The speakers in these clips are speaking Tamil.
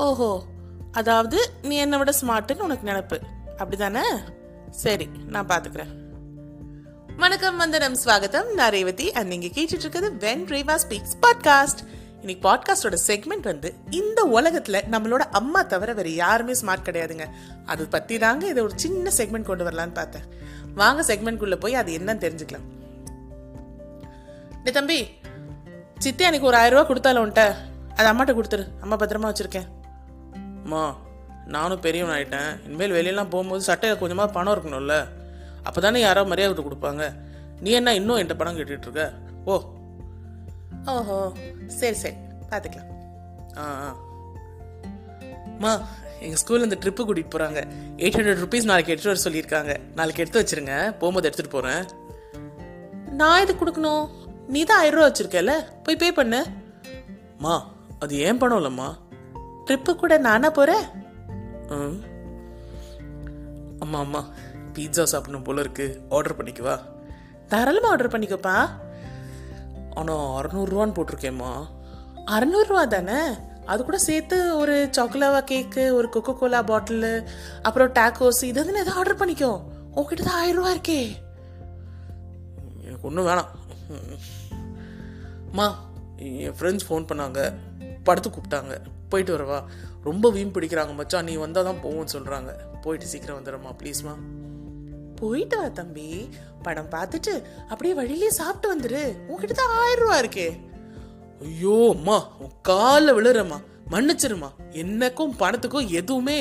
ஓஹோ அதாவது நீ என்னை விட ஸ்மார்ட்டுன்னு உனக்கு நினப்பு. அப்படிதானே? சரி நான் பார்த்துக்கிறேன் வணக்கம் வந்தனம் ஸ்வாகத்தம் நான் ரேவதி அண்ட் நீங்க கேட்டுட்டு இருக்கிறது வென் ரேவா ஸ்பீக்ஸ் பாட்காஸ்ட் இன்னைக்கு பாட்காஸ்டோட செக்மெண்ட் வந்து இந்த உலகத்துல நம்மளோட அம்மா தவிர வேற யாருமே ஸ்மார்ட் கிடையாதுங்க. அது பத்தி தாங்க இதை ஒரு சின்ன செக்மெண்ட் கொண்டு வரலான்னு பார்த்தேன். வாங்க செக்மெண்ட்குள்ளே போய் அது என்னன்னு தெரிஞ்சுக்கலாம். டே தம்பி சித்தி அன்னைக்கு ஒரு ஆயிரம் ரூபா கொடுத்தாலும் உன்ட்ட அது அம்மாட்ட கொடுத்துரு. அம்மா பத்திரமா வச்சிருக்கேன். அம்மா நானும் பெரியவன் ஆயிட்டேன். இனிமேல் வெளியெல்லாம் போகும்போது சட்டையில் கொஞ்சமாக பணம் இருக்கணும்ல. அப்போ தானே யாரோ மரியாதை கொடுப்பாங்க. நீ என்ன இன்னும் என்கிட்ட பணம் கேட்டுட்டு இருக்க? ஓ ஓஹோ சரி சரி. பார்த்துக்கலாம் ஆ ஆ. அம்மா எங்கள் ஸ்கூலில் இந்த ட்ரிப்பு கூட்டிகிட்டு போகிறாங்க எயிட் ஹண்ட்ரட் ருபீஸ் நாளைக்கு எடுத்துகிட்டு வர சொல்லியிருக்காங்க. நாளைக்கு எடுத்து வச்சிருங்க. போகும்போது எடுத்துகிட்டு போகிறேன் நான் எது கொடுக்கணும்? நீ தான் ஆயிரம் ரூபா வச்சிருக்கல போய் பே பண்ணு. மா அது ஏன் பணம் இல்லைம்மா? ட்ரிப்பு கூட நானா போகிறேன் அம்மா அம்மா பீட்சா சாப்பிடணும் போல இருக்கு. ஆர்டர் பண்ணிக்குவா தாராளமாக ஆர்டர் பண்ணிக்கப்பா. ஆனால் அறநூறுவான்னு போட்டிருக்கேம்மா. அறநூறுவா தானே? அது கூட சேர்த்து ஒரு சாக்லேவா கேக்கு ஒரு கொக்கோ கோலா பாட்டிலு அப்புறம் டேக்கோஸ் இது வந்து எதாவது ஆர்டர் பண்ணிக்கோ. உங்ககிட்ட தான் ஆயிரம் ரூபா இருக்கே. எனக்கு ஒன்றும் வேணாம். அம்மா என் ஃப்ரெண்ட்ஸ் ஃபோன் பண்ணாங்க. படத்துக்கு கூப்பிட்டாங்க. போயிட்டு வரவா? ரொம்ப வீண் பிடிக்கிறாங்க மச்சான். நீ வந்தால் தான் போவோம்னு சொல்கிறாங்க போயிட்டு சீக்கிரம் வந்துடுறம்மா ப்ளீஸ்மா போயிட்டு வா தம்பி. படம் பார்த்துட்டு அப்படியே வழியிலே சாப்பிட்டு வந்துரு. உங்ககிட்ட தான் ஆயிரம் ரூபா இருக்கே. ஐயோ அம்மா உன் காலில் விழுறம்மா. மன்னிச்சிருமா என்னக்கும் பணத்துக்கும் எதுவுமே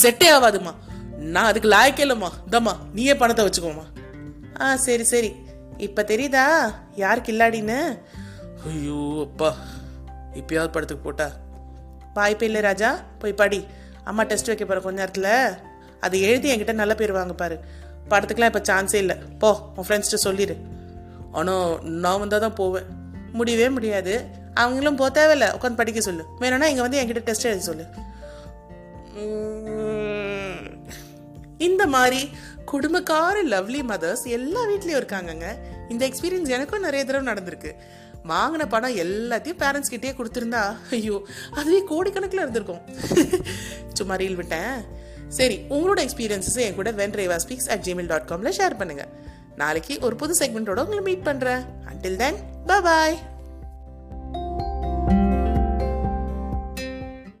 செட்டே ஆகாதும்மா. நான் அதுக்கு லாய்க்கே இல்லைம்மா. இந்தம்மா நீயே பணத்தை வச்சுக்கோமா ஆ சரி சரி. இப்போ தெரியுதா? யார் கில்லாடின்னு ஐயோ அப்பா. இப்பயாவது படத்துக்கு போட்டா? வாய்ப்பே இல்லை ராஜா. போய் படி. அம்மா டெஸ்ட் வைக்க போகிற கொஞ்ச நேரத்தில். அதை எழுதி என்கிட்ட நல்ல பேர் வாங்க பாரு. படத்துக்குலாம் இப்போ சான்ஸே இல்லை. போ உன் ஃப்ரெண்ட்ஸ்கிட்ட சொல்லிடு ஆனால் நான் வந்தால் தான் போவேன். முடியவே முடியாது. அவங்களும் போ தேவையில்ல. உட்காந்து படிக்க சொல்லு. வேணும்னா இங்கே வந்து என்கிட்ட டெஸ்ட் எழுதி சொல்லு. இந்த மாதிரி குடும்பக்கார லவ்லி மதர்ஸ் எல்லா வீட்லயும் இருக்காங்கங்க. இந்த எக்ஸ்பீரியன்ஸ் எனக்கும் நிறைய தடவை நடந்திருக்கு. வாங்கின பணம் எல்லாத்தையும் பேரண்ட்ஸ் கிட்டே கொடுத்துருந்தா ஐயோ அதுவே கோடிக்கணக்கில் இருந்திருக்கும். சும்மா ரீல் விட்டேன். சரி உங்களோட எக்ஸ்பீரியன்ஸஸ் என் கூட when Reva speaks at Gmail dot Kamil share பண்ணுங்கள் நாளைக்கு ஒரு புது செக்மெண்ட்டோட உங்களை மீட் பண்ணுறேன் அண்டில் தென் பாய்